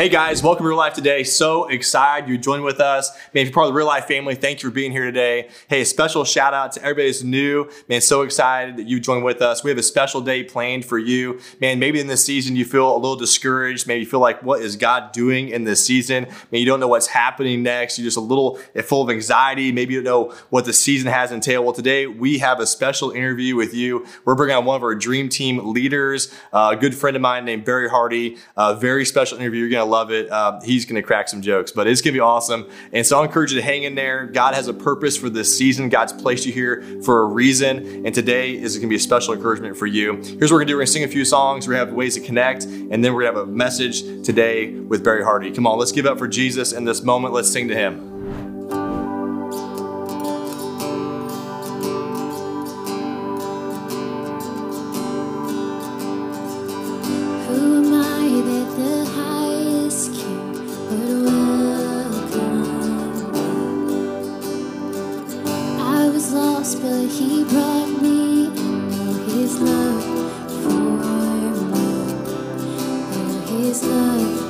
Hey guys, welcome to Real Life today. So excited you joined with us. Man, if you're part of the Real Life family, thank you for being here today. Hey, a special shout out to everybody that's new. Man, so excited that you joined with us. We have a special day planned for you. Man, maybe in this season you feel a little discouraged. Maybe you feel like, what is God doing in this season? Maybe you don't know what's happening next. You're just a little full of anxiety. Maybe you don't know what the season has entailed. Well, today we have a special interview with you. We're bringing on one of our dream team leaders, uh, a good friend of mine named Barry Hardy. A very special interview. You're going to love it. Um, he's going to crack some jokes, but it's going to be awesome. And so I encourage you to hang in there. God has a purpose for this season. God's placed you here for a reason. And today is going to be a special encouragement for you. Here's what we're going to do. We're going to sing a few songs. To have ways to connect. And then we're going to have a message today with Barry Hardy. Come on, let's give up for Jesus in this moment. Let's sing to him. He brought me into his love for me. Oh, his love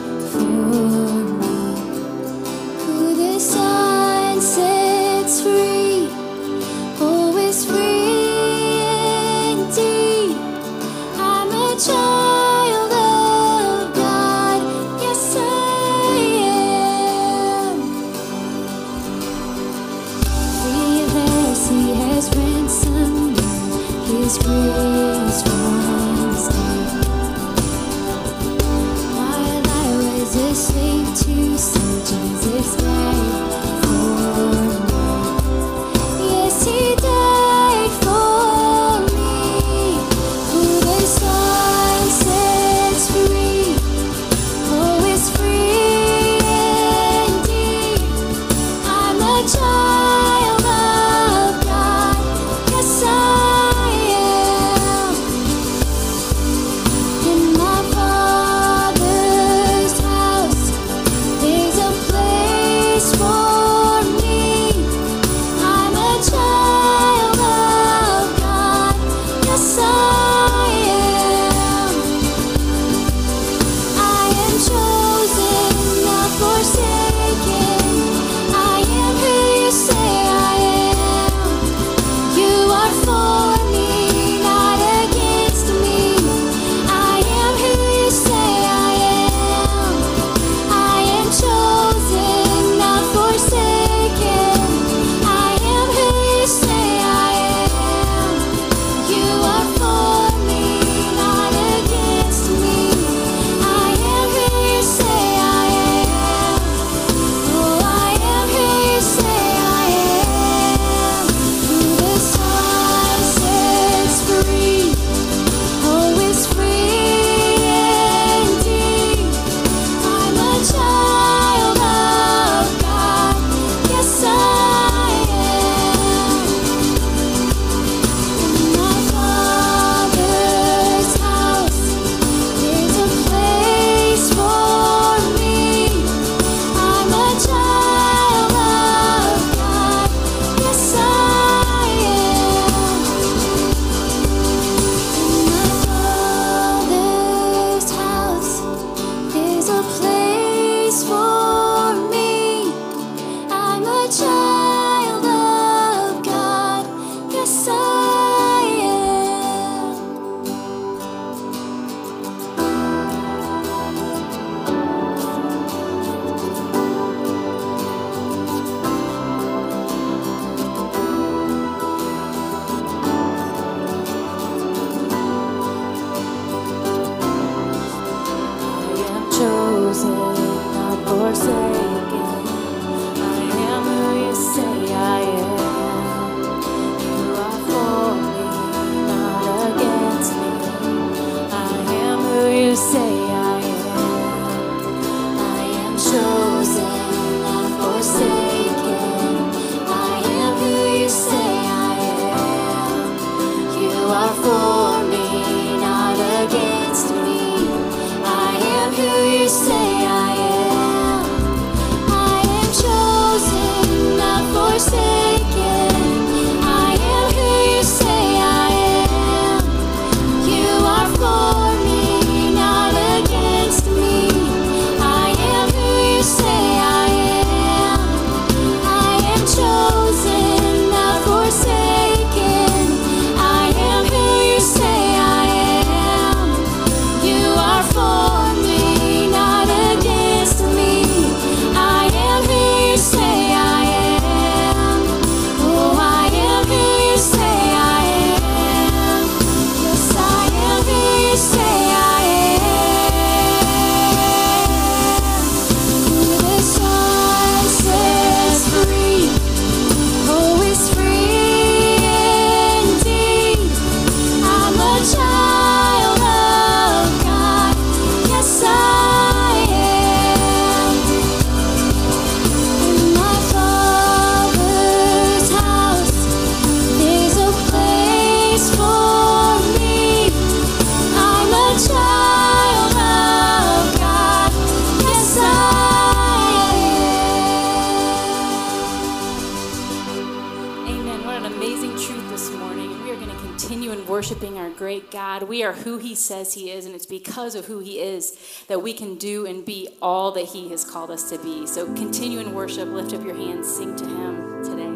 amazing truth this morning, we are going to continue in worshiping our great God. We are who He says He is, and it's because of who He is that we can do and be all that He has called us to be. So continue in worship, lift up your hands, sing to Him today.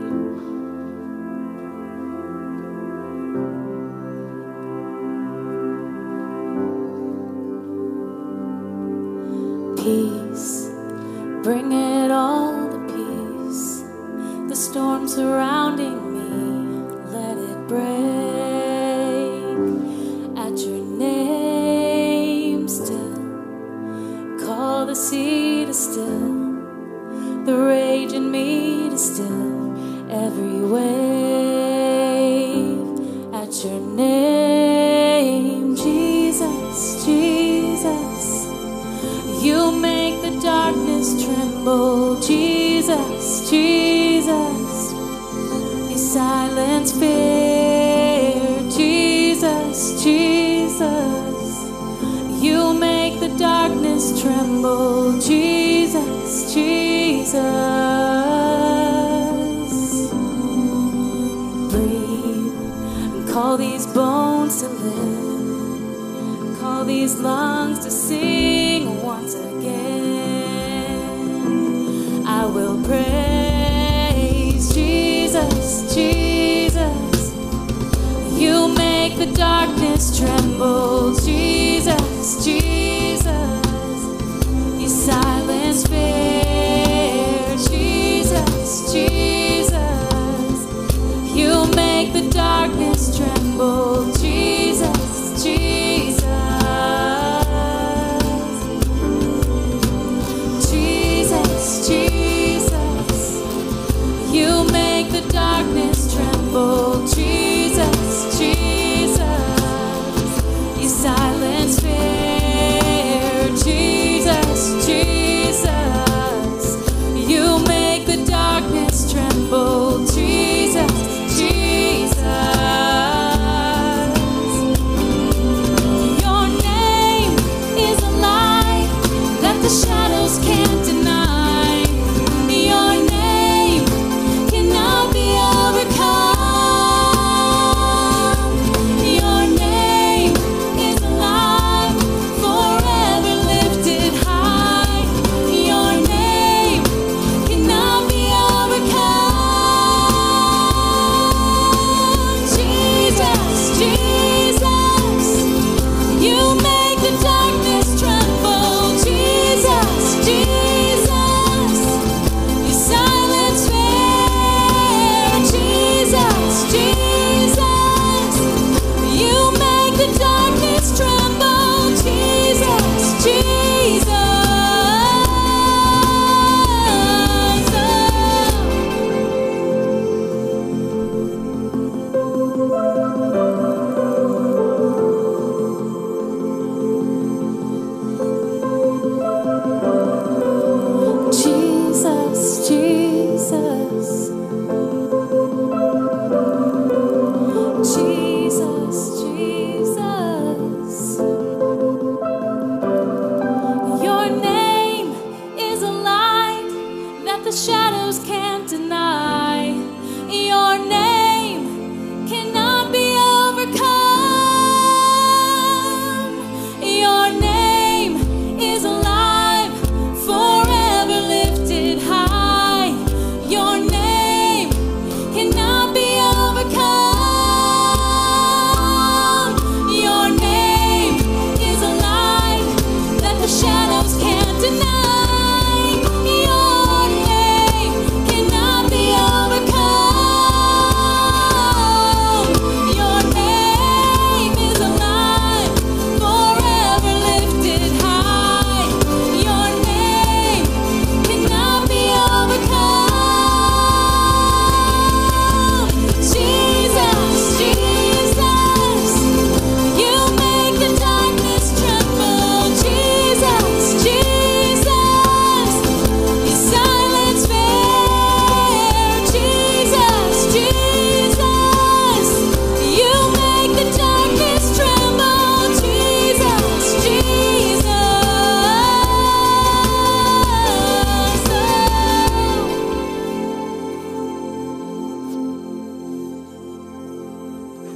Peace, bring it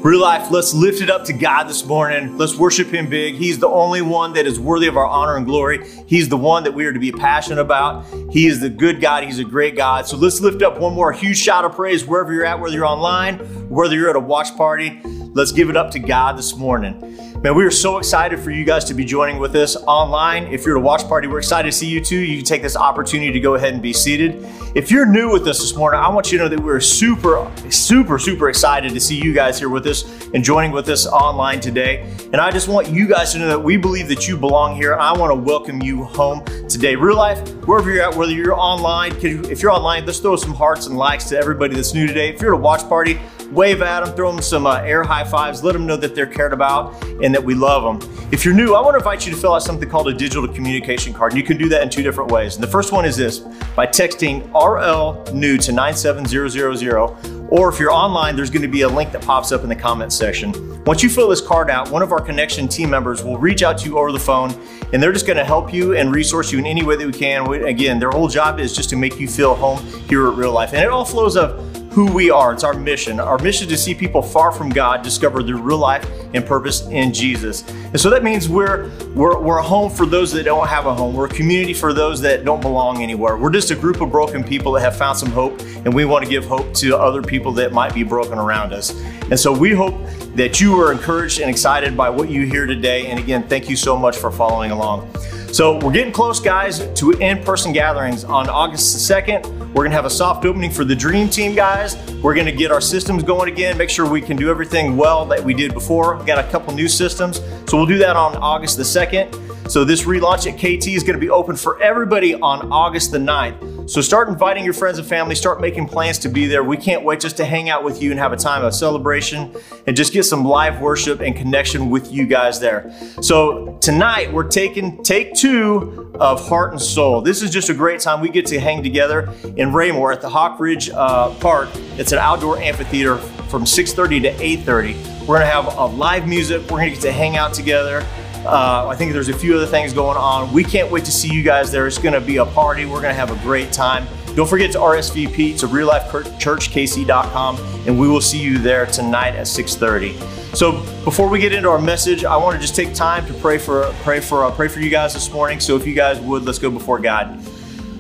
Real life, let's lift it up to God this morning. Let's worship Him big. He's the only one that is worthy of our honor and glory. He's the one that we are to be passionate about. He is the good God. He's a great God. So let's lift up one more huge shout of praise wherever you're at, whether you're online, whether you're at a watch party. Let's give it up to God this morning. Man, we are so excited for you guys to be joining with us online. If you're at a watch party, we're excited to see you too. You can take this opportunity to go ahead and be seated. If you're new with us this morning, I want you to know that we're super, super, super excited to see you guys here with us and joining with us online today. And I just want you guys to know that we believe that you belong here. I want to welcome you home today. Real life, wherever you're at, whether you're online, if you're online, let's throw some hearts and likes to everybody that's new today. If you're at a watch party, wave at them, throw them some uh, air high fives, let them know that they're cared about and that we love them. If you're new, I want to invite you to fill out something called a digital communication card. And you can do that in two different ways. And the first one is this by texting RL new to 97000 or if you're online, there's going to be a link that pops up in the comments section. Once you fill this card out, one of our connection team members will reach out to you over the phone and they're just going to help you and resource you in any way that we can. Again, their whole job is just to make you feel home here at real life. And it all flows of who we are. It's our mission. Our mission is to see people far from God discover their real life and purpose in Jesus. And so that means we're, we're, we're a home for those that don't have a home. We're a community for those that don't belong anywhere. We're just a group of broken people that have found some hope, and we want to give hope to other people that might be broken around us. And so we hope that you are encouraged and excited by what you hear today. And again, thank you so much for following along. So we're getting close, guys, to in-person gatherings on August 2nd. We're gonna have a soft opening for the Dream Team, guys. We're gonna get our systems going again, make sure we can do everything well that we did before. We've got a couple new systems. So we'll do that on August the 2nd. So this relaunch at KT is gonna be open for everybody on August the 9th. So start inviting your friends and family, start making plans to be there. We can't wait just to hang out with you and have a time of celebration and just get some live worship and connection with you guys there. So tonight we're taking take two of Heart and Soul. This is just a great time. We get to hang together in Raymore at the Hawk Ridge uh, Park. It's an outdoor amphitheater from 6.30 to 8.30. We're gonna have a live music. We're gonna get to hang out together. Uh, I think there's a few other things going on. We can't wait to see you guys there. It's going to be a party. We're going to have a great time. Don't forget to RSVP to reallifechurchkc.com, and we will see you there tonight at 6:30. So before we get into our message, I want to just take time to pray for pray for uh, pray for you guys this morning. So if you guys would, let's go before God.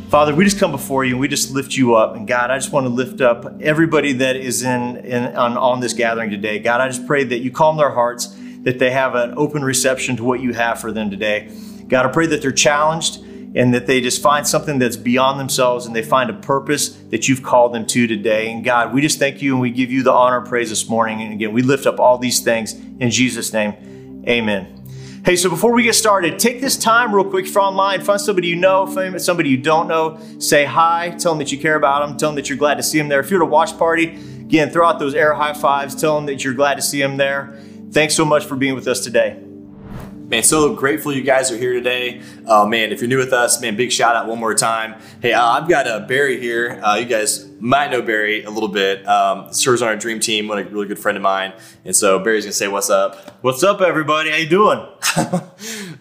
Father, we just come before you and we just lift you up. And God, I just want to lift up everybody that is in, in on, on this gathering today. God, I just pray that you calm their hearts that they have an open reception to what you have for them today. God, I pray that they're challenged and that they just find something that's beyond themselves and they find a purpose that you've called them to today. And God, we just thank you and we give you the honor and praise this morning. And again, we lift up all these things in Jesus' name. Amen. Hey, so before we get started, take this time real quick if you're online, find somebody you know, somebody you don't know, say hi, tell them that you care about them, tell them that you're glad to see them there. If you're at a watch party, again, throw out those air high fives, tell them that you're glad to see them there. Thanks so much for being with us today. Man, so grateful you guys are here today. Uh, man, if you're new with us, man, big shout out one more time. Hey, uh, I've got uh, Barry here. Uh, you guys might know Barry a little bit. Um, serves on our dream team, one a really good friend of mine. And so Barry's gonna say, "What's up? What's up, everybody? How you doing?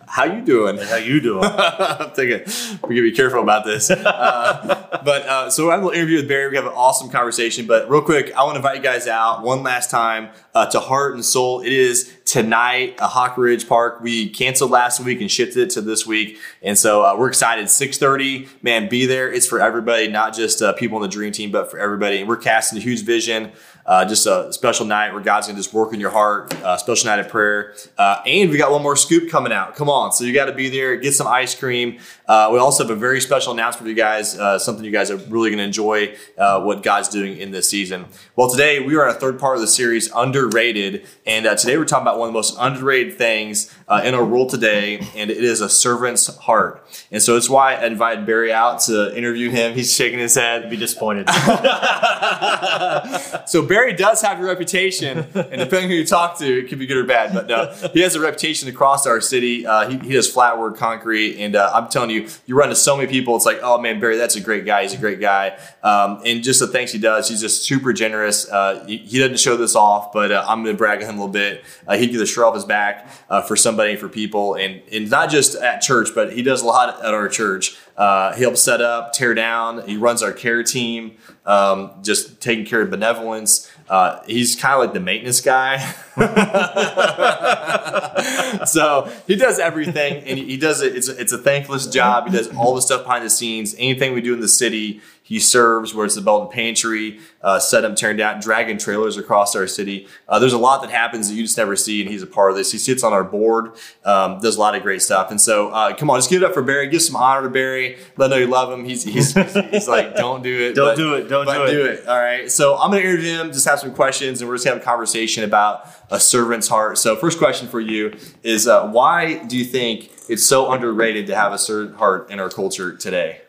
How you doing? How you doing? I'm thinking we gotta be careful about this. Uh, but uh, so I have a little interview with Barry. We have an awesome conversation. But real quick, I want to invite you guys out one last time uh, to Heart and Soul. It is tonight at Hawk Ridge Park. We canceled last week and shifted it to this week, and so uh, we're excited. 6:30, man, be there. It's for everybody, not just uh, people in the dream team, but for everybody. And we're casting a huge vision. Uh, just a special night where God's gonna just work in your heart. Uh, special night of prayer, uh, and we got one more scoop coming out. Come on, so you got to be there. Get some ice cream. Uh, we also have a very special announcement for you guys. Something you guys are really gonna enjoy. What God's doing in this season. Well, today we are on a third part of the series, underrated, and today we're talking about one of the most underrated things in our world today, and it is a servant's heart. And so it's why I invited Barry out to interview him. He's shaking his head. I'd be disappointed. so Barry does have a reputation, and depending who you talk to, it could be good or bad. But no, he has a reputation across our city. Uh, Uh, he, he does flat work concrete, and uh, I'm telling you, you run to so many people. It's like, oh man, Barry, that's a great guy. He's a great guy, um, and just the things he does, he's just super generous. Uh, he, he doesn't show this off, but uh, I'm going to brag on him a little bit. Uh, he'd give the shirt off his back uh, for somebody, for people, and and not just at church, but he does a lot at our church. Uh, he helps set up, tear down. He runs our care team, um, just taking care of benevolence. Uh, he's kind of like the maintenance guy. so he does everything and he does it. It's a, it's a thankless job. He does all the stuff behind the scenes. Anything we do in the city, he serves, where it's the Belton Pantry, uh, set up, Turned Out, dragging trailers across our city. Uh, there's a lot that happens that you just never see, and he's a part of this. He sits on our board, um, does a lot of great stuff. And so, uh, come on, just give it up for Barry. Give some honor to Barry. Let him know you love him. He's, he's, he's like, don't do it. Don't do it. Don't but do it. do it. All right. So I'm going to interview him, just have some questions, and we're just going to have a conversation about a servant's heart. So, first question for you is uh, why do you think it's so underrated to have a servant heart in our culture today?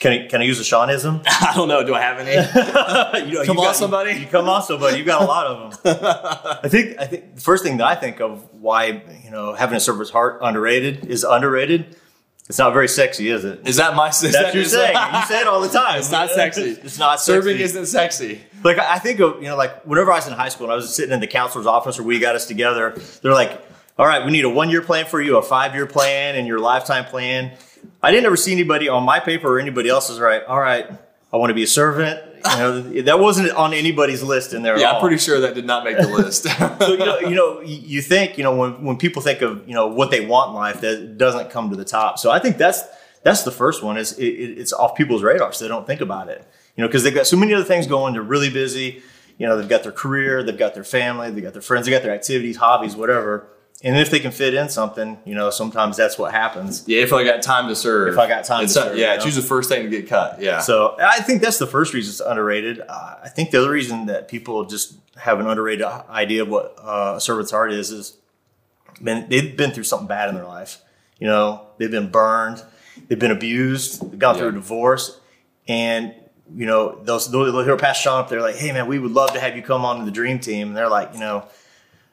Can I, can I use a Seanism? I don't know. Do I have any? you know, Come you on, got- somebody. You, come on, somebody. You've got a lot of them. I think. I think the first thing that I think of why you know having a server's heart underrated is underrated. It's not very sexy, is it? Is that my? Is That's that, what you're saying. You say it all the time. It's not sexy. It's not Serving isn't sexy. Like I I think of you know like whenever I was in high school and I was sitting in the counselor's office or we got us together, they're like, "All right, we need a one year plan for you, a five year plan, and your lifetime plan." I didn't ever see anybody on my paper or anybody else's. Right? All right, I want to be a servant. You know, that wasn't on anybody's list in there. Yeah. I'm pretty sure that did not make the list. so you know, you know, you think you know when when people think of you know what they want in life, that doesn't come to the top. So I think that's that's the first one. Is it, it, it's off people's radar, so they don't think about it. You know, because they've got so many other things going. They're really busy. You know, they've got their career, they've got their family, they've got their friends, they've got their activities, hobbies, whatever. And if they can fit in something, you know, sometimes that's what happens. yeah, if I got time to serve. If I got time It's to not- serve, Yeah, you know? usually the first thing to get cut. Yeah. So I think that's the first reason it's underrated. Uh, I think the other reason that people just have an underrated idea of what uh, a servant's heart is is been, they've been through something bad in their life. You know, they've been burned, they've been abused, they've gone through a divorce, and you know those they'll hear Pastor Sean up there like, "Hey man, we would love to have you come on to the Dream Team," and they're like, you know.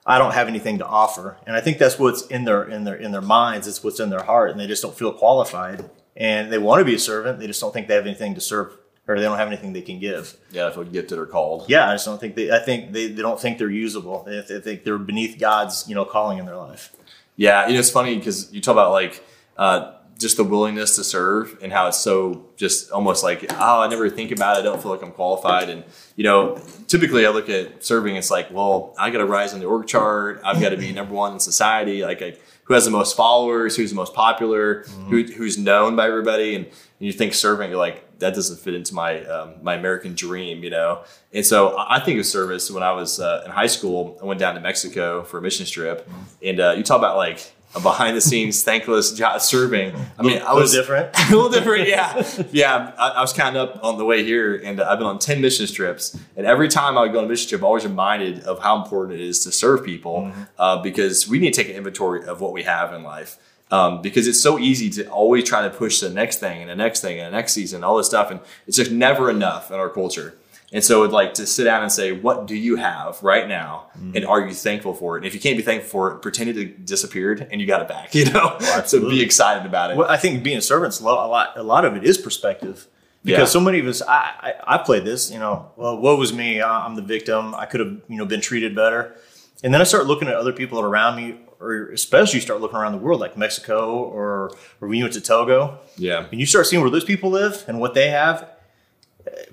I don't have anything to offer, and I think that's what's in their in their in their minds. It's what's in their heart, and they just don't feel qualified. And they want to be a servant, they just don't think they have anything to serve, or they don't have anything they can give. yeah, if a gifted or called. Yeah, I just don't think they. I think they, they don't think they're usable. They, they think they're beneath God's you know calling in their life. Yeah, you know, it's funny because you talk about like uh, just the willingness to serve and how it's so just almost like, oh, I never think about it. I don't feel like I'm qualified. And, you know, typically I look at serving, it's like, well, I got to rise in the org chart. I've got to be number one in society. Like, I, who has the most followers, who's the most popular, who, who's known by everybody. And, and you think serving, you're like, that doesn't fit into my um, my American dream, you know. And so I I think of service when I was uh, in high school. I went down to Mexico for a mission trip, and uh, you talk about like a behind the scenes thankless job serving. I mean, I was different. a little different, yeah, yeah. I, I was counting up on the way here, and I've been on ten mission trips. And every time I would go on a mission trip, I'm always reminded of how important it is to serve people, uh, because we need to take an inventory of what we have in life. Um, because it's so easy to always try to push the next thing and the next thing and the next season, all this stuff, and it's just never enough in our culture. And so, it'd like to sit down and say, "What do you have right now, mm-hmm. and are you thankful for it? And if you can't be thankful for it, pretend it disappeared and you got it back. You know, so be excited about it. Well, I think being a servant's a lot. A lot of it is perspective. Because Yeah. so many of us, I, I, I played this, you know, well, woe was me. I'm the victim. I could have, you know, been treated better. And then I start looking at other people around me, or especially you start looking around the world, like Mexico or, or when you went to Togo. Yeah. And you start seeing where those people live and what they have,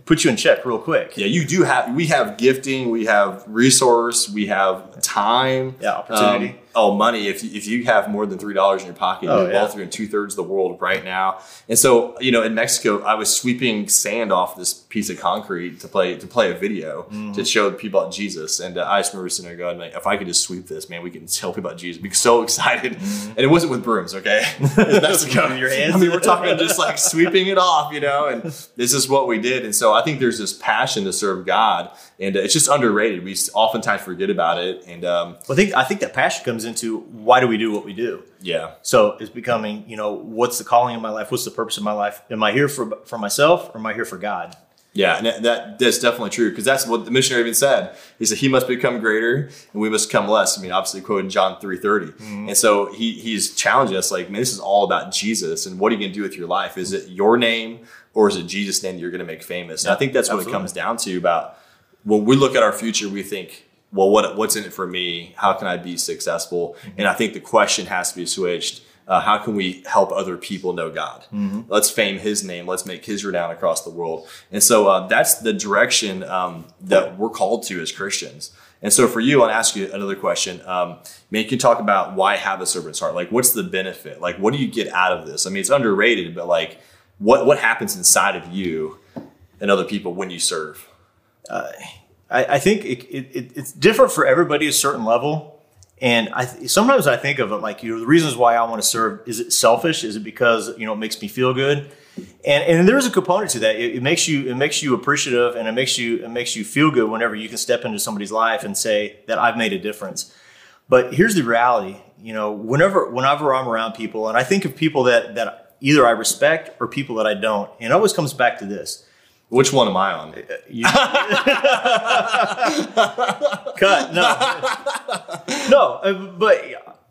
it puts you in check real quick. Yeah, you do have. We have gifting. We have resource. We have time. Yeah, opportunity. Um, oh, money. If you, if you have more than three dollars in your pocket, Oh, you're yeah. wealthier in two thirds of the world right now. And so, you know, in Mexico, I was sweeping sand off this piece of concrete to play to play a video Mm-hmm. to show people about Jesus. And uh, I just remember sitting there going, like, if I could just sweep this, man, we can tell people about Jesus. Be so excited. And it wasn't with brooms, okay? Mexico. Mm-hmm. Your hands? I mean, we're talking just like sweeping it off, you know. And this is what we did. And so I think there's this passion to serve God, and it's just underrated. We oftentimes forget about it. And um, Well, I think I think that passion comes into why do we do what we do. yeah, So it's becoming, you know, what's the calling of my life? What's the purpose of my life? Am I here for for myself or am I here for God? Yeah, and that, that that's definitely true because that's what the missionary even said. He said he must become greater and we must become less. I mean, obviously quoting John three mm-hmm. and so he he's challenging us like, man, this is all about Jesus and what are you going to do with your life? Is it your name or is it Jesus' name that you're going to make famous? And I think that's what it comes down to. About when we look at our future, we think, well, what what's in it for me? How can I be successful? Mm-hmm. And I think the question has to be switched. Uh, how can we help other people know God? Let's fame His name. Let's make His renown across the world. And so uh, that's the direction um, that we're called to as Christians. And so for you, I'll ask you another question. Um, man, you can talk about why have a servant's heart. Like, what's the benefit? Like, what do you get out of this? I mean, it's underrated, but like, what what happens inside of you and other people when you serve? I, I think it, it, it, it's different for everybody at a certain level. And I th- sometimes I think of it like, you know, the reasons why I want to serve, is it selfish? Is it because, you know, it makes me feel good? And, and there's a component to that. It, it makes you, it makes you appreciative and it makes you, it makes you feel good whenever you can step into somebody's life and say that I've made a difference. But here's the reality, you know, whenever, whenever I'm around people and I think of people that, that either I respect or people that I don't, and it always comes back to this. Which one am I on? You- Cut. No. no. uh, But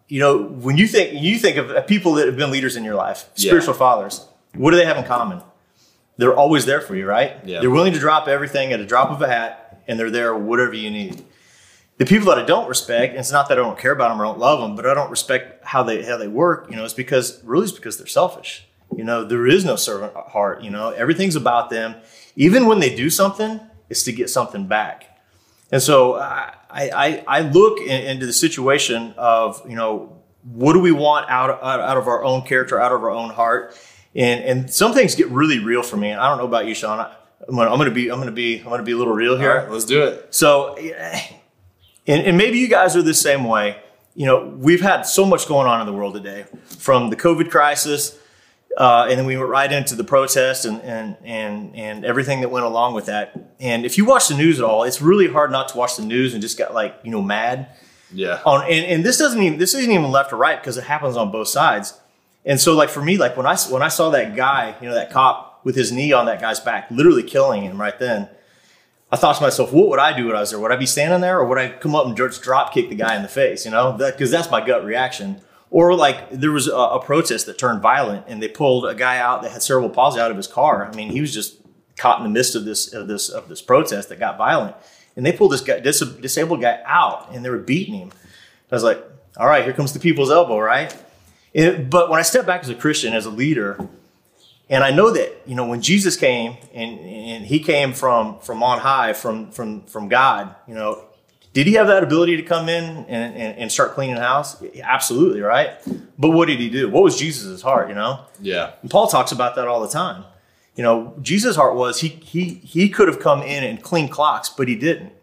you know, when you think you think of people that have been leaders in your life, Yeah. spiritual fathers, what do they have in common? They're always there for you, right? Yeah. They're willing to drop everything at a drop of a hat, and they're there whatever you need. The people that I don't respect, and it's not that I don't care about them or don't love them, but I don't respect how they how they work. You know, it's because really it's because they're selfish. You know, there is no servant heart. You know, everything's about them. Even when they do something, it's to get something back. And so I, I, I look in, into the situation of, you know, what do we want out, out, out of our own character, out of our own heart? And, and some things get really real for me. And I don't know about you, Sean. I, I'm gonna, I'm gonna be, I'm gonna be, I'm gonna be a little real here. right, let's do it. So, and, and maybe you guys are the same way. You know, we've had so much going on in the world today, from the COVID crisis, uh, and then we went right into the protest and, and and and everything that went along with that. And if you watch the news at all, it's really hard not to watch the news and just get like you know mad Yeah. on. And, and this doesn't even this isn't even left or right because it happens on both sides. And so, like for me, like when I when I saw that guy, you know, that cop with his knee on that guy's back, literally killing him right then. I thought to myself, what would I do when I was there? Would I be standing there, or would I come up and just drop kick the guy in the face? You know, because that's my gut reaction. Or like there was a, a protest that turned violent, and they pulled a guy out that had cerebral palsy out of his car. I mean, he was just caught in the midst of this of this of this protest that got violent, and they pulled this guy dis- disabled guy out, and they were beating him. I was like, all right, here comes the people's elbow, right? And- but when I step back as a Christian, as a leader, and I know that you know when Jesus came and and he came from from on high from from from God, you know, did he have that ability to come in and, and, and start cleaning the house? Absolutely, right? But what did he do? What was Jesus' heart? You know, Yeah. and Paul talks about that all the time. You know, Jesus' heart was he he he could have come in and cleaned clocks, but he didn't.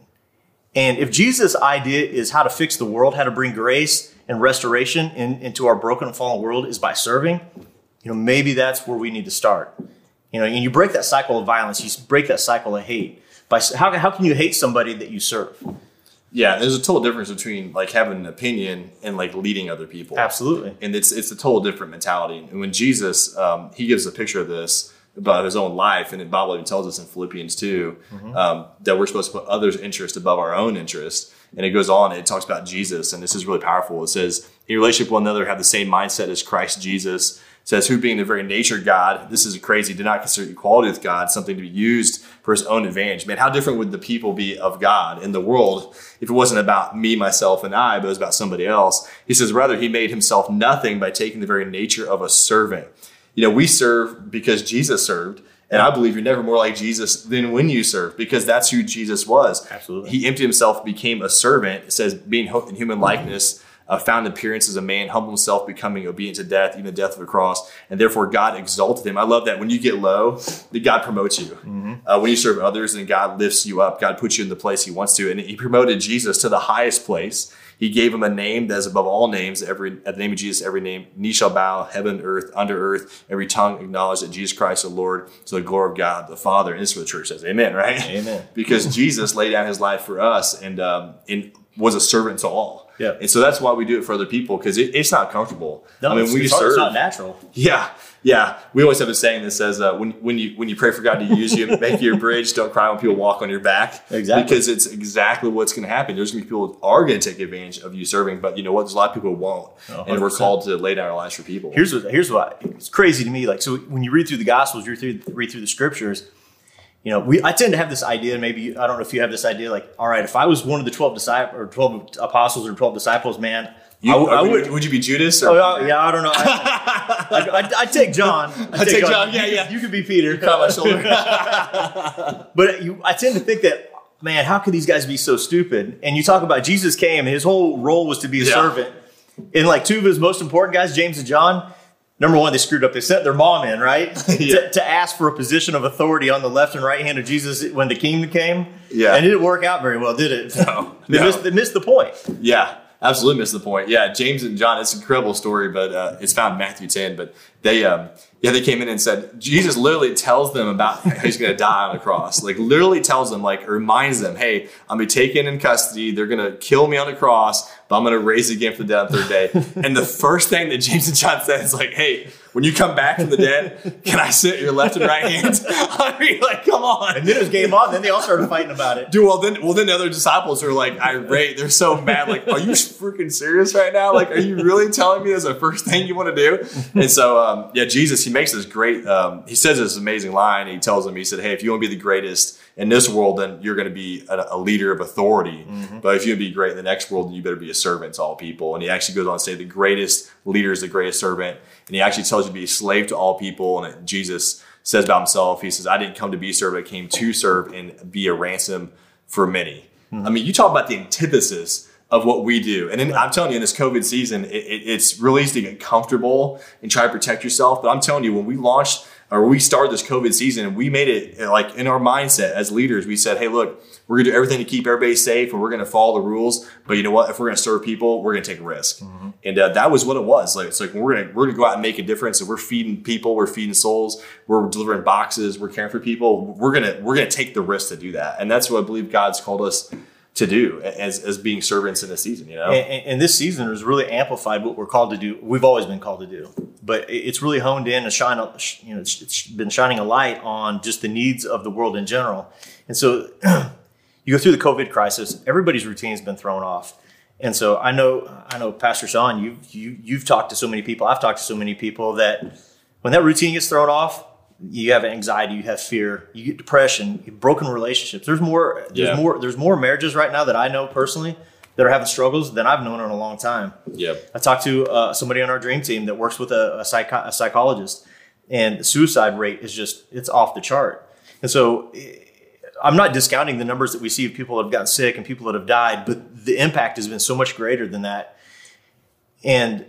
And if Jesus' idea is how to fix the world, how to bring grace and restoration in, into our broken and fallen world is by serving, you know, maybe that's where we need to start. You know, and you break that cycle of violence, you break that cycle of hate. By how, how can you hate somebody that you serve? Yeah. There's a total difference between like having an opinion and like leading other people. Absolutely. and it's it's a total different mentality. And when Jesus, um, he gives a picture of this about his own life, and the Bible even tells us in Philippians 2 um, that we're supposed to put others' interest above our own interest. And it goes on, and it talks about Jesus, and this is really powerful. It says, "In relationship with one another, have the same mindset as Christ Jesus." Says, "Who being the very nature of God, this is crazy, did not consider equality with God something to be used for his own advantage." Man, how different would the people be of God in the world if it wasn't about me, myself, and I, but it was about somebody else? He says, rather, he made himself nothing by taking the very nature of a servant. You know, we serve because Jesus served. And I believe you're never more like Jesus than when you serve because that's who Jesus was. Absolutely. He emptied himself, became a servant. It says, being in human likeness, uh, found appearance as a man, humbled himself, becoming obedient to death, even the death of the cross. And therefore, God exalted him. I love that when you get low, that God promotes you. Uh, when you serve others, and God lifts you up. God puts you in the place He wants to. And He promoted Jesus to the highest place. He gave him a name that is above all names. Every at the name of Jesus, every name knee shall bow, heaven, earth, under earth. Every tongue acknowledge that Jesus Christ, the Lord, to the glory of God the Father. And this is what the church says. Amen. Right? Amen. because Jesus laid down His life for us and um, and was a servant to all. Yeah. And so that's why we do it for other people because it, it's not comfortable. No, I mean, it's, we serve. it's not natural. Yeah, yeah. We always have a saying that says, uh, "When when you when you pray for God to use you, make you a bridge. Don't cry when people walk on your back." Exactly. Because it's exactly what's going to happen. There's going to be people who are going to take advantage of you serving, but you know what? There's a lot of people who won't, Oh, and we're called to lay down our lives for people. Here's what here's what it's crazy to me. Like so, when you read through the Gospels, you read through, read through the Scriptures. You know, we I tend to have this idea. Maybe I don't know if you have this idea. Like, all right, if I was one of the twelve disciples or twelve apostles or twelve disciples, man, you, I, w- I would, would. you be Judas? Or, Oh, yeah, I don't know. I, I, I, I'd take John. I'd take John, yeah, yeah. You could be Peter. on my shoulder. But you, I tend to think that, man, how could these guys be so stupid? And you talk about Jesus came, and his whole role was to be a Yeah. servant. And like two of his most important guys, James and John, number one, they screwed up. They sent their mom in, right? Yeah. to, to ask for a position of authority on the left and right hand of Jesus when the kingdom came. Yeah. And it didn't work out very well, did it? No, they, no. Missed, they missed the point. Yeah, absolutely missed the point. Yeah, James and John, it's an incredible story, but uh, it's found in Matthew 10. But they, um, yeah, they came in and said, Jesus literally tells them about how he's going to die on the cross. Like, literally tells them, like, reminds them, hey, I'm going to be taken in custody. They're going to kill me on the cross, but I'm going to raise again for the dead on the third day. and the first thing that James and John said is, like, hey, when you come back from the dead, can I sit at your left and right hand? I mean, like, come on. And then it was game on. Then they all started fighting about it. Dude, well then, well then the other disciples are like irate. They're so mad. Like, are you freaking serious right now? Like, are you really telling me that's the first thing you want to do? And so, um, yeah, Jesus, he makes this great. Um, he says this amazing line. He tells them, he said, "Hey, if you want to be the greatest in this world, then you're going to be a, a leader of authority. But if you want to be great in the next world, then you better be a servant to all people." And he actually goes on to say, "The greatest leader is the greatest servant." And he actually tells you to be a slave to all people. And Jesus says about himself, he says, "I didn't come to be served; I came to serve and be a ransom for many." I mean, you talk about the antithesis of what we do. And then I'm telling you, in this COVID season, it, it, it's really easy to get comfortable and try to protect yourself. But I'm telling you, when we launched or we started this COVID season and we made it uh, like in our mindset as leaders, we said, hey, look, we're gonna do everything to keep everybody safe and we're gonna follow the rules. But you know what? If we're gonna serve people, we're gonna take a risk. And uh, that was what it was. Like it's like we're gonna we're gonna go out and make a difference. And we're feeding people, we're feeding souls, we're delivering boxes, we're caring for people. We're gonna we're gonna take the risk to do that. And that's what I believe God's called us to do as, as being servants in this season, you know? And, and- this season has really amplified what we're called to do. We've always been called to do, but it's really honed in and shine. You know, it's, been shining a light on just the needs of the world in general. And so, you go through the COVID crisis. Everybody's routine has been thrown off. And so I know, I know, Pastor Sean, you you you've talked to so many people. I've talked to so many people that when that routine gets thrown off, you have anxiety, you have fear, you get depression, you broken relationships. There's more. There's Yeah. more. There's more marriages right now that I know personally that are having struggles than I've known in a long time. Yeah. I talked to uh, somebody on our dream team that works with a, a, psycho- a psychologist, and the suicide rate is just it's off the chart. And so eh, I'm not discounting the numbers that we see of people that have gotten sick and people that have died, but the impact has been so much greater than that. And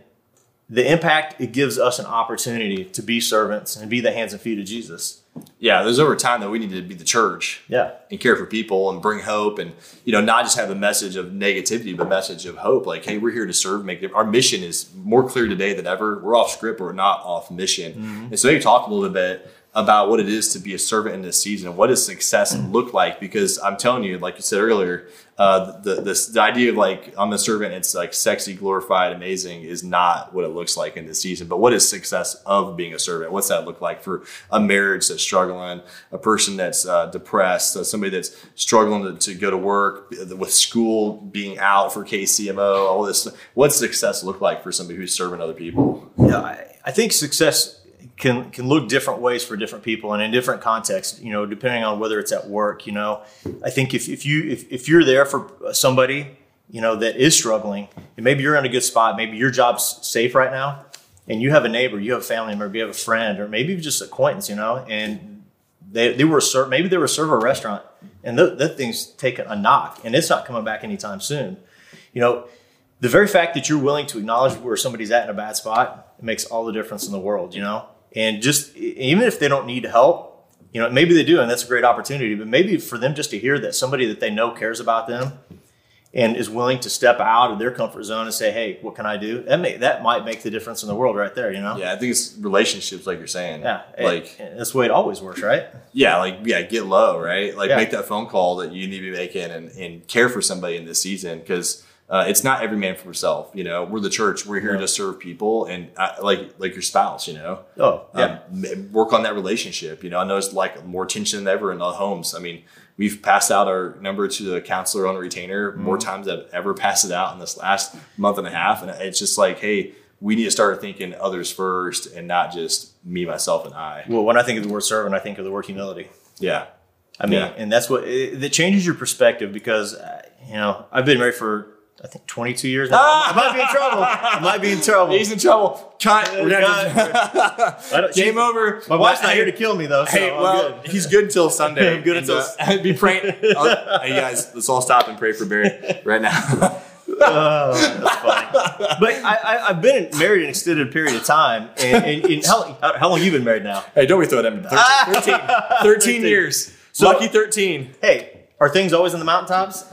the impact it gives us an opportunity to be servants and be the hands and feet of Jesus. Yeah, there's over time that we need to be the church. Yeah. and care for people and bring hope and you know not just have a message of negativity but a message of hope. Like hey we're here to serve make our mission is more clear today than ever. We're off script but we're not off mission. Mm-hmm. And so maybe talk a little bit about what it is to be a servant in this season and what does success look like because i'm telling you like you said earlier uh, the, the the idea of like I'm a servant, it's like sexy, glorified, amazing, is not what it looks like in this season. But what is success of being a servant? What's that look like for a marriage that's struggling, a person that's uh, depressed, uh, somebody that's struggling to, to go to work with school being out for KCMO, all this? What's success look like for somebody who's serving other people? Yeah, I, I think success can can look different ways for different people and in different contexts. You know, depending on whether it's at work. You know, I think if, if you if, if you're there for somebody you know that is struggling, and maybe you're in a good spot, maybe your job's safe right now, and you have a neighbor, you have a family member, you have a friend, or maybe just acquaintance. You know, and they they were a ser- maybe they were a server a restaurant, and th- that thing's taken a knock, and it's not coming back anytime soon. You know, the very fact that you're willing to acknowledge where somebody's at in a bad spot makes all the difference in the world, you know? And just even if they don't need help, you know, maybe they do, and that's a great opportunity, but maybe for them just to hear that somebody that they know cares about them and is willing to step out of their comfort zone and say, hey, what can I do? That, may, that might make the difference in the world right there, you know? Yeah, I think it's relationships, like you're saying. Yeah. like that's the way it always works, right? yeah, like yeah, get low, right? Like Yeah. make that phone call that you need to be making and, and care for somebody in this season because uh, it's not every man for himself. You know, we're the church. We're here to serve people, and uh, like like your spouse. You know, Oh, yeah. um, work on that relationship. You know, I know it's like more tension than ever in the homes. I mean, we've passed out our number to the counselor on retainer more Mm-hmm. times than I've ever passed it out in this last month and a half, and it's just like, hey, we need to start thinking others first and not just me, myself, and I. Well, when I think of the word servant, I think of the word humility. Yeah, I mean, Yeah. and that's what it, that changes your perspective because uh, you know I've been married for I think 22 years now. I might be in trouble. I might be in trouble. he's in trouble. Cut. We're gonna have I don't- Game she- over. My wife's not here to kill me though. So Hey, I'm well, good. he's good until Sunday. I'm good until- uh, be praying. Hey guys, let's all stop and pray for Barry right now. Oh, that's funny. But I, I, I've been married an extended period of time. And, and, and how, how long you been married now? hey, don't be throwing them. 13, 13, 13 years. So- Lucky 13. Hey, are things always in the mountaintops?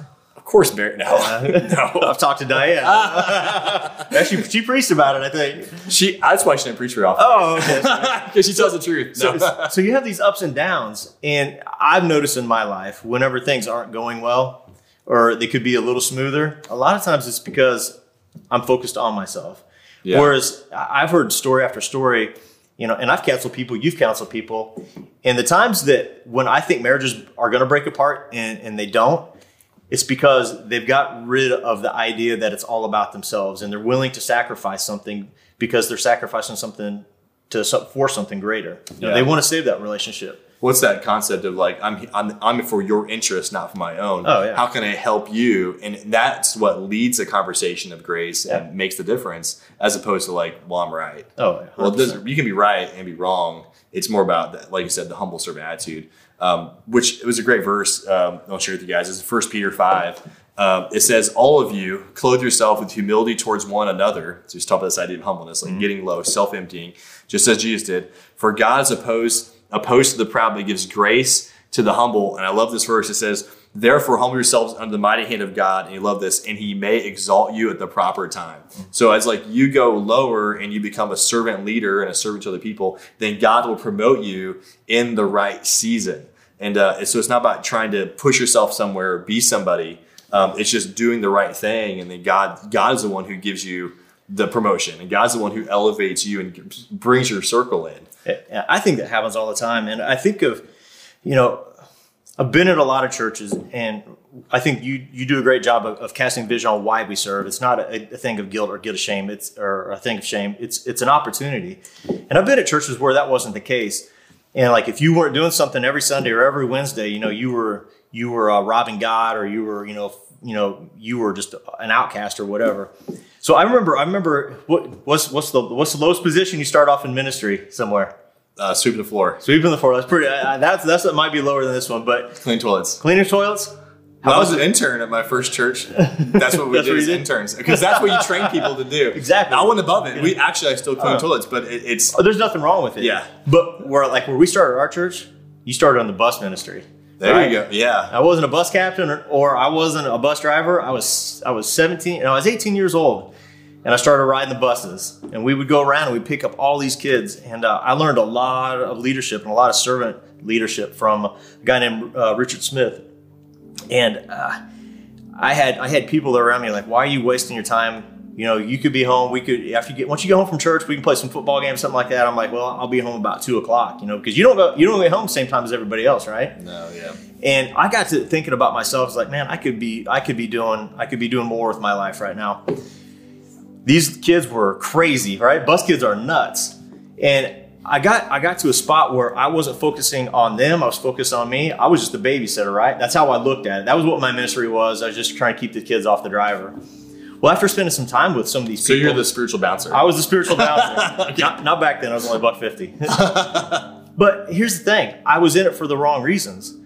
Of course, Barry. No, uh-huh. no. I've talked to Diane. Actually, she preached about it, I think. She. That's why she didn't preach very often. Oh, okay. because she tells the truth. So, No. so you have these ups and downs, and I've noticed in my life whenever things aren't going well, or they could be a little smoother. A lot of times it's because I'm focused on myself. Yeah. Whereas I've heard story after story, you know, and I've counseled people, you've counseled people, and the times that when I think marriages are going to break apart and, and they don't, it's because they've got rid of the idea that it's all about themselves and they're willing to sacrifice something because they're sacrificing something to for something greater. You know, Yeah. They want to save that relationship. What's that concept of like I'm I'm I'm for your interest, not for my own? Oh, yeah. How can I help you? And that's what leads a conversation of grace Yeah. and makes the difference, as opposed to like, well, I'm right. Oh, yeah, well, 100%. doesn't, you can be right and be wrong. It's more about that, like you said, the humble servant attitude. Um, which it was a great verse. Um, I'll share with you guys. It's First Peter five. Um, it says, "All of you clothe yourself with humility towards one another." So he's talking about this idea of humbleness, like getting low, self-emptying, just as Jesus did. For God is opposed opposed to the proud, but gives grace to the humble. And I love this verse. It says, Therefore, humble yourselves under the mighty hand of God. And you love this, and he may exalt you at the proper time. So, as like you go lower and you become a servant leader and a servant to other people, then God will promote you in the right season. And uh, so, it's not about trying to push yourself somewhere or be somebody. Um, it's just doing the right thing, and then God, God is the one who gives you the promotion, and God's the one who elevates you and brings your circle in. I think that happens all the time. And I think of, you know, I've been at a lot of churches, and I think you you do a great job of, of casting vision on why we serve. It's not a, a thing of guilt or guilt of shame. It's or a thing of shame. It's it's an opportunity. And I've been at churches where that wasn't the case. And like if you weren't doing something every Sunday or every Wednesday, you know, you were you were uh, robbing God, or you were you know you know you were just an outcast or whatever. So I remember I remember what what's what's the what's the lowest position you start off in ministry somewhere. Uh, sweeping the floor, Sweeping the floor. That's pretty. Uh, that's that's that might be lower than this one, but clean toilets. cleaning toilets. When I was an intern at my first church. That's what we That's did what as did? interns because that's what you train people to do. Exactly. I went above it. We actually I still clean Oh. toilets, but it, it's Oh, there's nothing wrong with it. Yeah. But where like where we started our church, you started on the bus ministry. There right? you go. Yeah, I wasn't a bus captain or, or I wasn't a bus driver. I was I was 17 and I was 18 years old, and I started riding the buses. And we would go around and we'd pick up all these kids, and uh, I learned a lot of leadership and a lot of servant leadership from a guy named uh, Richard Smith. And uh, I had I had people around me like, why are you wasting your time? You know, you could be home. We could after you get once you get home from church, we can play some football games, something like that. I'm like, well, I'll be home about two o'clock. You know, because you don't go you don't get home the same time as everybody else, right? no, yeah. And I got to thinking about myself. It's like, man, I could be, I could be doing, I could be doing more with my life right now. These kids were crazy, right? Bus kids are nuts, and I got, I got to a spot where I wasn't focusing on them. I was focused on me. I was just the babysitter, right? That's how I looked at it. That was what my ministry was. I was just trying to keep the kids off the driver. Well, after spending some time with some of these So people, you're the spiritual bouncer. I was the spiritual bouncer. not, not back then. I was only buck fifty. but here's the thing: I was in it for the wrong reasons.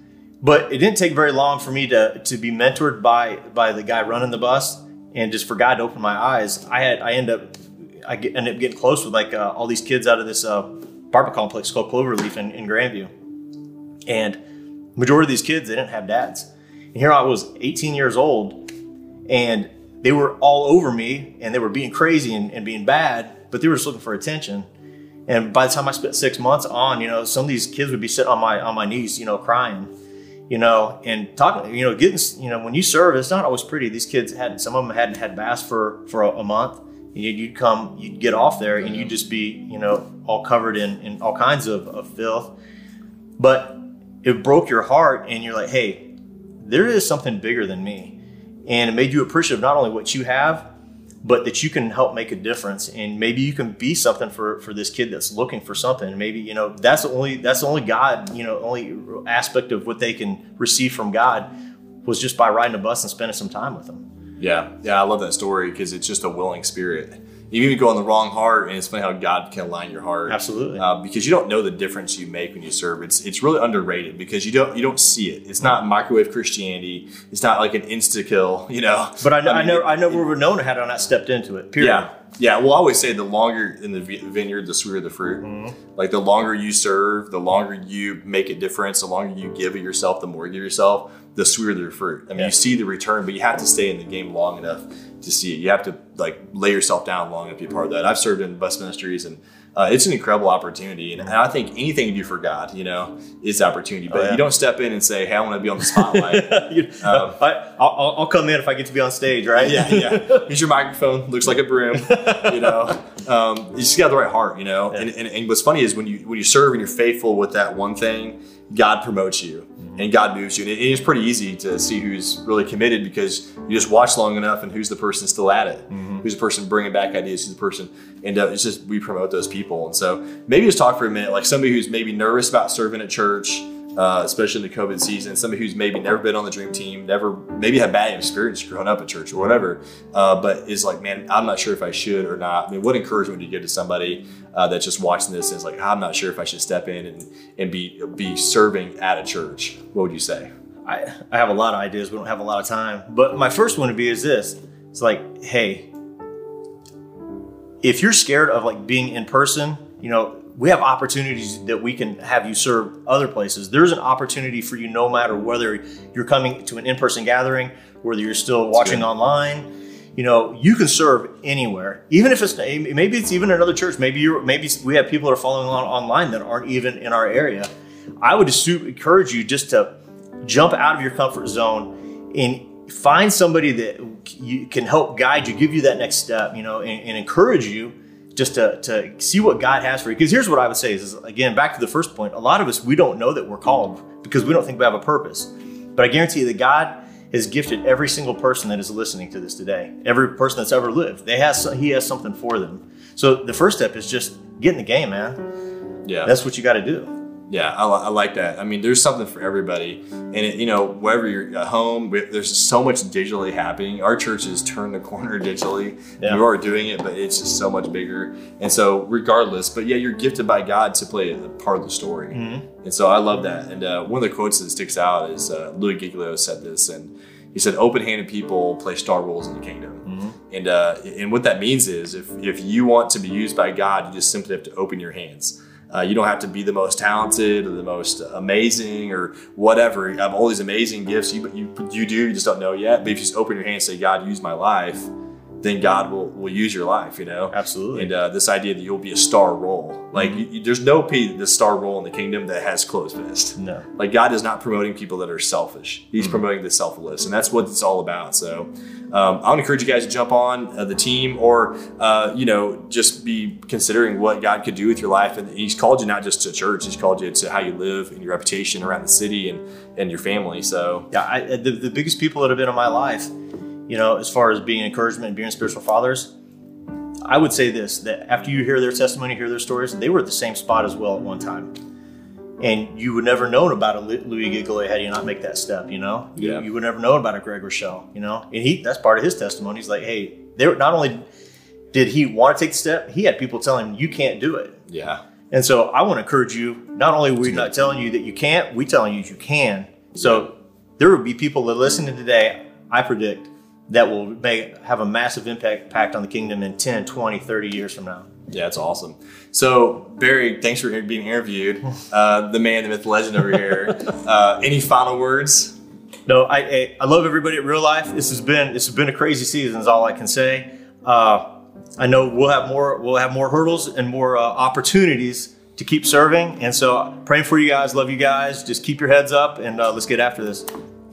But it didn't take very long for me to to be mentored by by the guy running the bus, and just for God to open my eyes. I had I end up I get, ended up getting close with like uh, all these kids out of this uh, apartment complex called Cloverleaf in, in Grandview, and majority of these kids they didn't have dads. And here I was, 18 years old, and they were all over me and they were being crazy and, and being bad, but they were just looking for attention. And by the time I spent six months on, you know, some of these kids would be sitting on my on my knees, you know, crying, you know, and talking, you know, getting, you know, when you serve, it's not always pretty. These kids had, some of them hadn't had baths for, for a, a month. You'd, you'd come, you'd get off there and you'd just be, you know, all covered in, in all kinds of, of filth. But it broke your heart and you're like, hey, there is something bigger than me. And it made you appreciative not only what you have, but that you can help make a difference. And maybe you can be something for for this kid that's looking for something. Maybe you know that's the only that's the only god you know only aspect of what they can receive from god was just by riding a bus and spending some time with them. Yeah, yeah, I love that story because it's just a willing spirit. You even go on the wrong heart, and it's funny how God can align your heart. Absolutely. uh, because you don't know the difference you make when you serve. It's it's really underrated because you don't you don't see it. It's not microwave Christianity. It's not like an insta kill. You know. but i, know I, mean, know it- i never would have known had i not stepped into it period Yeah, yeah. Well, I always say the longer in the vineyard, the sweeter the fruit. Mm-hmm. Like the longer you serve, the longer you make a difference, the longer you give of yourself, the more you give yourself, the sweeter the fruit. I mean, Yeah. you see the return, but you have to stay in the game long enough to see it. You have to like lay yourself down long enough to be part of that. I've served in bus ministries and. Uh, it's an incredible opportunity, and I think anything you do for God, you know, is opportunity. But Oh, yeah. you don't step in and say, "Hey, I want to be on the spotlight." You- Um, I, I'll, I'll come in if i get to be on stage right yeah, yeah. Here's your microphone. Looks like a broom. You know, um, you just got the right heart. You know, and, and and what's funny is when you when you serve and you're faithful with that one thing, God promotes you and God moves you. And it, is pretty easy to see who's really committed because you just watch long enough and who's the person still at it, who's the person bringing back ideas, who's the person, and uh, it's just we promote those people. And so maybe just talk for a minute, like somebody who's maybe nervous about serving at church uh, especially in the COVID season. Somebody who's maybe never been on the dream team, never maybe had bad experience growing up at church or whatever, uh, but is like, man, I'm not sure if I should or not. I mean, what encouragement do you give to somebody uh, that's just watching this and is like, I'm not sure if I should step in and, and be be serving at a church? What would you say? I, I have a lot of ideas. We don't have a lot of time. But my first one would be is this. It's like, hey, if you're scared of like being in person, you know, we have opportunities that we can have you serve other places. There's an opportunity for you no matter whether you're coming to an in-person gathering, whether you're still watching good. online. You know, you can serve anywhere, even if it's maybe it's even another church. Maybe you're maybe we have people that are following along online that aren't even in our area. I would just encourage you just to jump out of your comfort zone and find somebody that you can help guide you, give you that next step, you know, and, and encourage you just to, to see what God has for you. Because here's what I would say is, is, again, back to the first point, a lot of us, we don't know that we're called because we don't think we have a purpose. But I guarantee you that God has gifted every single person that is listening to this today, every person that's ever lived. They has, he has something for them. So the first step is just get in the game, man. Yeah, That's what you got to do. Yeah, I, I like that. I mean, there's something for everybody, and it, you know, wherever you're at home, there's so much digitally happening. Our church has turned the corner digitally. Yeah. We are doing it, but it's just so much bigger. And so, regardless, but yeah, you're gifted by God to play a part of the story. And so, I love that. And uh, one of the quotes that sticks out is uh, Louis Giglio said this, and he said, "Open-handed people play star roles in the kingdom." And uh, and what that means is, if if you want to be used by God, you just simply have to open your hands. Uh, you don't have to be the most talented or the most amazing or whatever. You have all these amazing gifts. You, you, you do, you just don't know yet. But if you just open your hands and say, God, use my life, then God will, will use your life, you know? Absolutely. And uh, this idea that you'll be a star role. Like, you, you- there's no P, the star role in the kingdom that has closed fist. No. Like, God is not promoting people that are selfish. He's promoting the selfless. And that's what it's all about. So, um, I would encourage you guys to jump on uh, the team or, uh, you know, just be considering what God could do with your life. And He's called you not just to church, He's called you to how you live and your reputation around the city and, and your family. So, Yeah, I, the, the biggest people that have been in my life, you know, as far as being encouragement and being spiritual fathers, I would say this that after you hear their testimony, hear their stories, they were at the same spot as well at one time. And you would never known about a Louis Giglio had you not make that step, you know? You, Yeah. you would never know about a Craig Groeschel, you know? And he that's part of his testimony. He's like, hey, they were not only did he want to take the step, he had people telling him, you can't do it. yeah. And so I want to encourage you. Not only are we not telling you that you can't, we telling you you can. So there will be people that listen to today. I predict that will make have a massive impact on the kingdom in 10, 20, 30 years from now. Yeah, it's awesome. So, Barry, thanks for being interviewed. Uh, the man, the myth, legend over here. Uh, any final words? No, I, I I love everybody at real life. This has been this has been a crazy season. Is all I can say. Uh, I know we'll have more we'll have more hurdles and more uh, opportunities to keep serving. And so, praying for you guys. Love you guys. Just keep your heads up, and uh, let's get after this.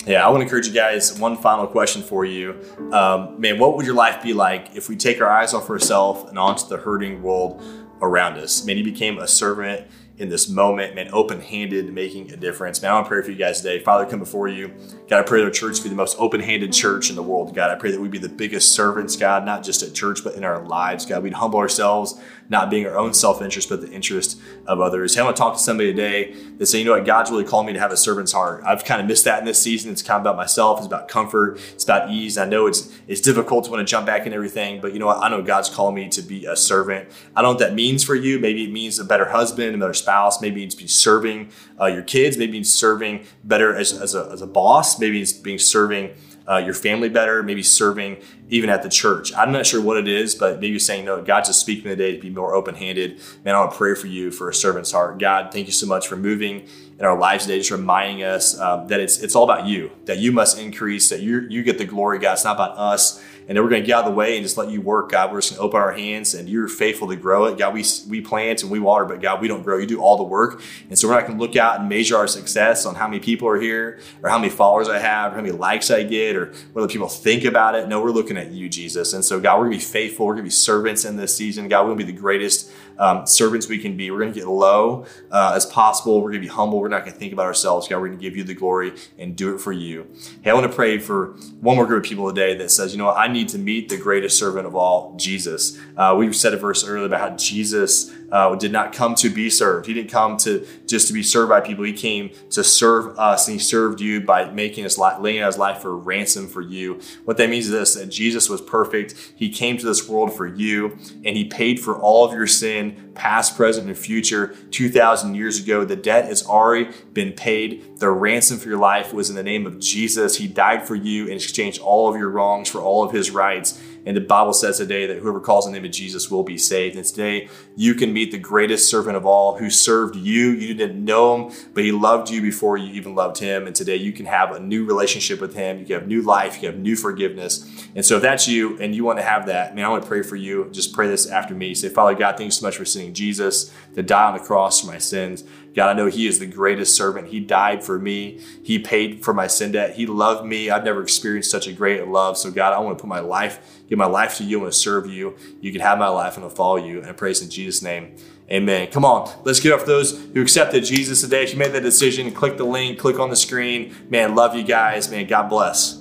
Yeah, I want to encourage you guys. One final question for you, um, man. What would your life be like if we take our eyes off ourselves and onto the hurting world around us? Man, you became a servant in this moment, man, open handed, making a difference. Man, I want to pray for you guys today. Father, come before you. God, I pray that our church be the most open handed church in the world. God, I pray that we be the biggest servants, God, not just at church, but in our lives. God, we'd humble ourselves, not being our own self interest, but the interest of others. Hey, I want to talk to somebody today that say, you know what, God's really called me to have a servant's heart. I've kind of missed that in this season. It's kind of about myself, it's about comfort, it's about ease. I know it's it's difficult to want to jump back in everything, but you know what? I know God's called me to be a servant. I don't know what that means for you. Maybe it means a better husband, a better spouse. Maybe it's be serving uh, your kids. Maybe it's serving better as, as, a, as a boss. Maybe it's being serving uh, your family better, maybe serving even at the church. I'm not sure what it is, but maybe saying, no, God's just speaking today to be more open handed. Man, I want to pray for you for a servant's heart. God, thank you so much for moving in our lives today, just reminding us um, that it's, it's all about you, that you must increase, that you you get the glory, God. It's not about us and then we're going to get out of the way and just let you work, God. We're just going to open our hands and you're faithful to grow it. God, we, we plant and we water, but God, we don't grow. You do all the work. And so we're not going to look out and measure our success on how many people are here or how many followers I have or how many likes I get or what other people think about it. No, we're looking at you, Jesus. And so, God, we're going to be faithful. We're going to be servants in this season. God, we're going to be the greatest um, servants we can be. We're going to get low uh, as possible. We're going to be humble. We're not going to think about ourselves. God, we're going to give you the glory and do it for you. Hey, I want to pray for one more group of people today that says, you know I need to meet the greatest servant of all, Jesus. Uh, we said a verse earlier about how Jesus uh, did not come to be served. He didn't come to just to be served by people. He came to serve us, and he served you by making his life, laying out his life for ransom for you. What that means is this: that Jesus was perfect. He came to this world for you, and he paid for all of your sin, past, present, and future. Two thousand years ago, the debt has already been paid. The ransom for your life was in the name of Jesus. He died for you and exchanged all of your wrongs for all of his rights. And the Bible says today that whoever calls on the name of Jesus will be saved. And today you can meet the greatest servant of all who served you. You didn't know him, but he loved you before you even loved him. And today you can have a new relationship with him. You can have new life. You can have new forgiveness. And so if that's you and you want to have that, man, I want to pray for you. Just pray this after me. Say, Father God, thank you so much for sending Jesus to die on the cross for my sins. God, I know He is the greatest servant. He died for me. He paid for my sin debt. He loved me. I've never experienced such a great love. So, God, I want to put my life, give my life to you. I want to serve you. You can have my life and I'll follow you. And I praise in Jesus' name. Amen. Come on, let's get up for those who accepted Jesus today. If you made that decision, click the link, click on the screen. Man, love you guys. Man, God bless.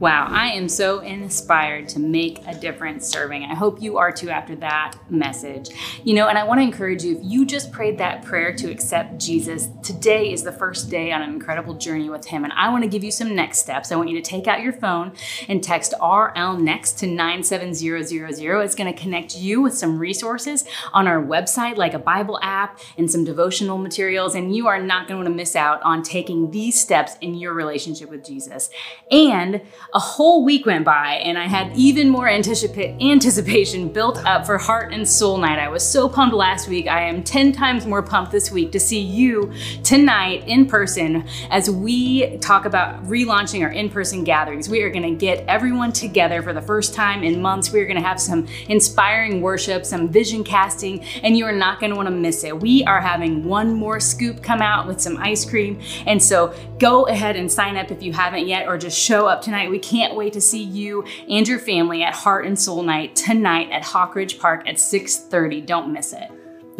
Wow, I am so inspired to make a difference serving. I hope you are too after that message. You know, and I want to encourage you if you just prayed that prayer to accept Jesus, today is the first day on an incredible journey with Him. And I want to give you some next steps. I want you to take out your phone and text RL next to 97000. It's going to connect you with some resources on our website, like a Bible app and some devotional materials. And you are not going to want to miss out on taking these steps in your relationship with Jesus. And a whole week went by and I had even more anticipa- anticipation built up for Heart and Soul Night. I was so pumped last week. I am 10 times more pumped this week to see you tonight in person as we talk about relaunching our in person gatherings. We are going to get everyone together for the first time in months. We are going to have some inspiring worship, some vision casting, and you are not going to want to miss it. We are having one more scoop come out with some ice cream. And so go ahead and sign up if you haven't yet, or just show up tonight. We can't wait to see you and your family at Heart and Soul Night tonight at Hawkridge Park at 6:30. Don't miss it.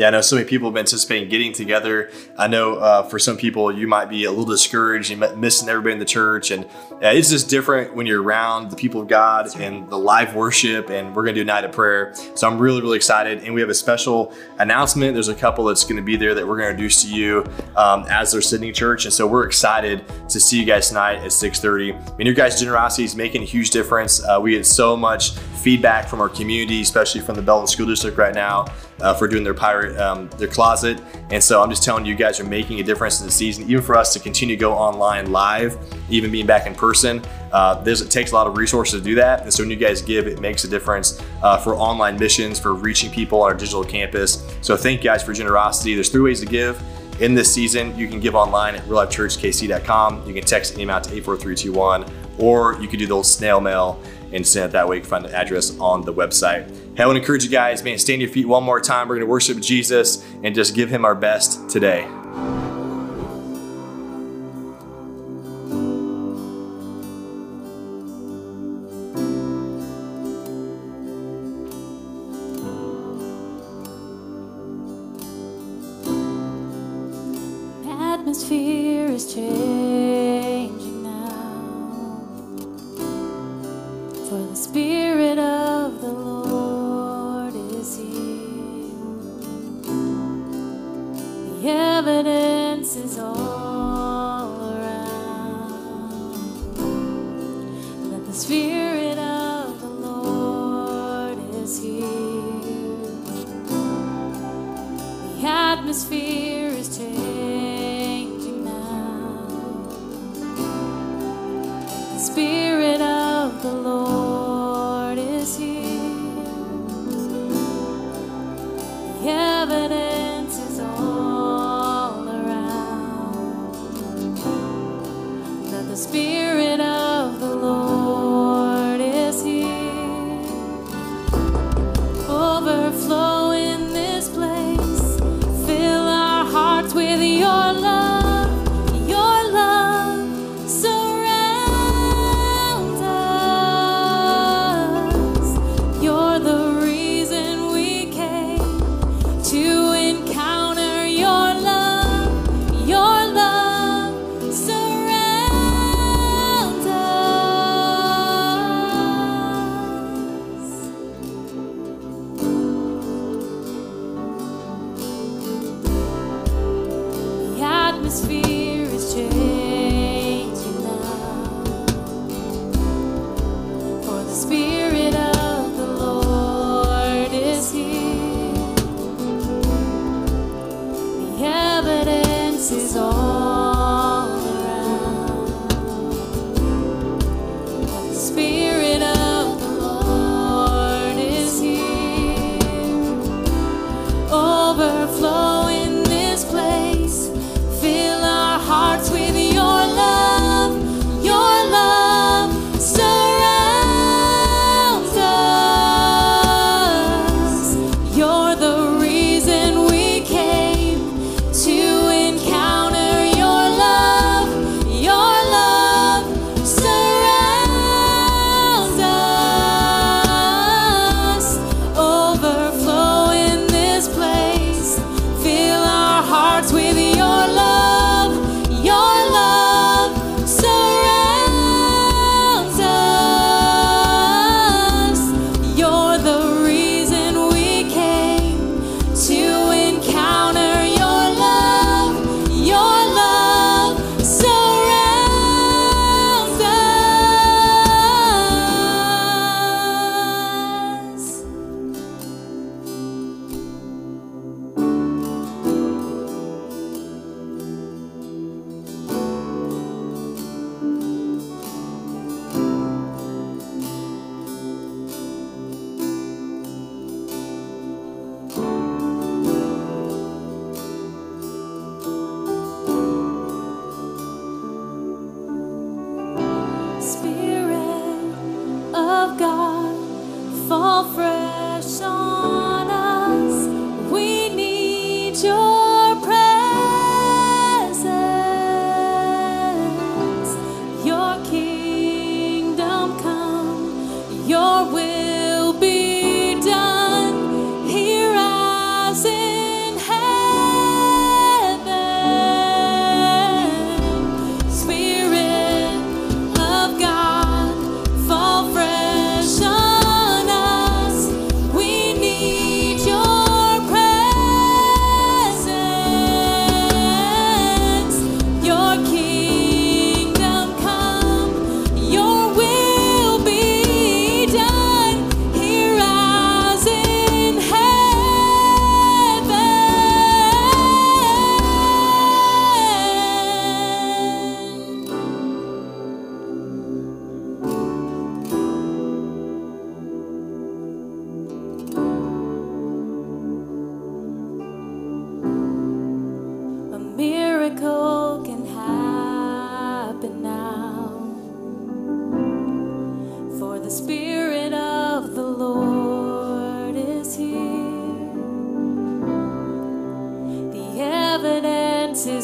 Yeah, I know so many people have been anticipating getting together. I know uh, for some people you might be a little discouraged and missing everybody in the church, and uh, it's just different when you're around the people of God and the live worship. And we're going to do a night of prayer, so I'm really really excited. And we have a special announcement. There's a couple that's going to be there that we're going to introduce to you um, as their Sydney church, and so we're excited to see you guys tonight at 6:30. I mean, your guys' generosity is making a huge difference. Uh, we get so much feedback from our community, especially from the Belton School District right now, uh, for doing their pirate um, their closet. And so I'm just telling you, you guys are making a difference in the season. Even for us to continue to go online live, even being back in person, uh, this it takes a lot of resources to do that. And so when you guys give, it makes a difference uh, for online missions, for reaching people on our digital campus. So thank you guys for generosity. There's three ways to give. In this season, you can give online at reallifechurchkc.com. You can text an amount to 84321, or you can do the old snail mail and send it that way. You can find the address on the website. Hey, I want to encourage you guys, man, stand your feet one more time. We're going to worship Jesus and just give him our best today.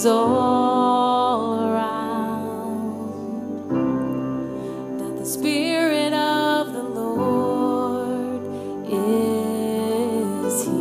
All around. That the Spirit of the Lord is here.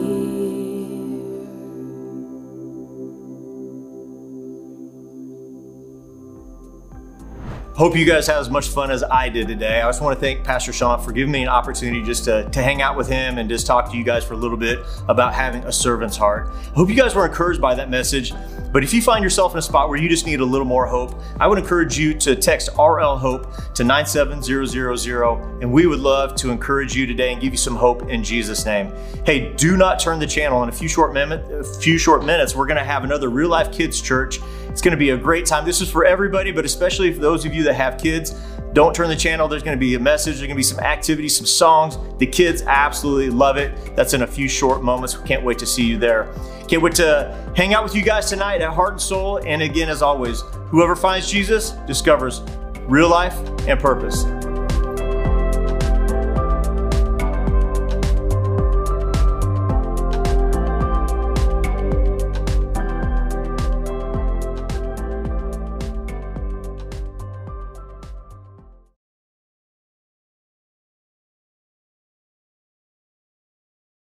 Hope you guys had as much fun as I did today. I just want to thank Pastor Sean for giving me an opportunity just to, to hang out with him and just talk to you guys for a little bit about having a servant's heart. Hope you guys were encouraged by that message. But if you find yourself in a spot where you just need a little more hope, I would encourage you to text RL Hope to 97000, and we would love to encourage you today and give you some hope in Jesus' name. Hey, do not turn the channel. In a few short, minute, a few short minutes, we're going to have another Real Life Kids Church. It's going to be a great time. This is for everybody, but especially for those of you that have kids. Don't turn the channel. There's going to be a message. There's going to be some activities, some songs. The kids absolutely love it. That's in a few short moments. We can't wait to see you there. Can't wait to hang out with you guys tonight at Heart and Soul. And again, as always, whoever finds Jesus discovers real life and purpose.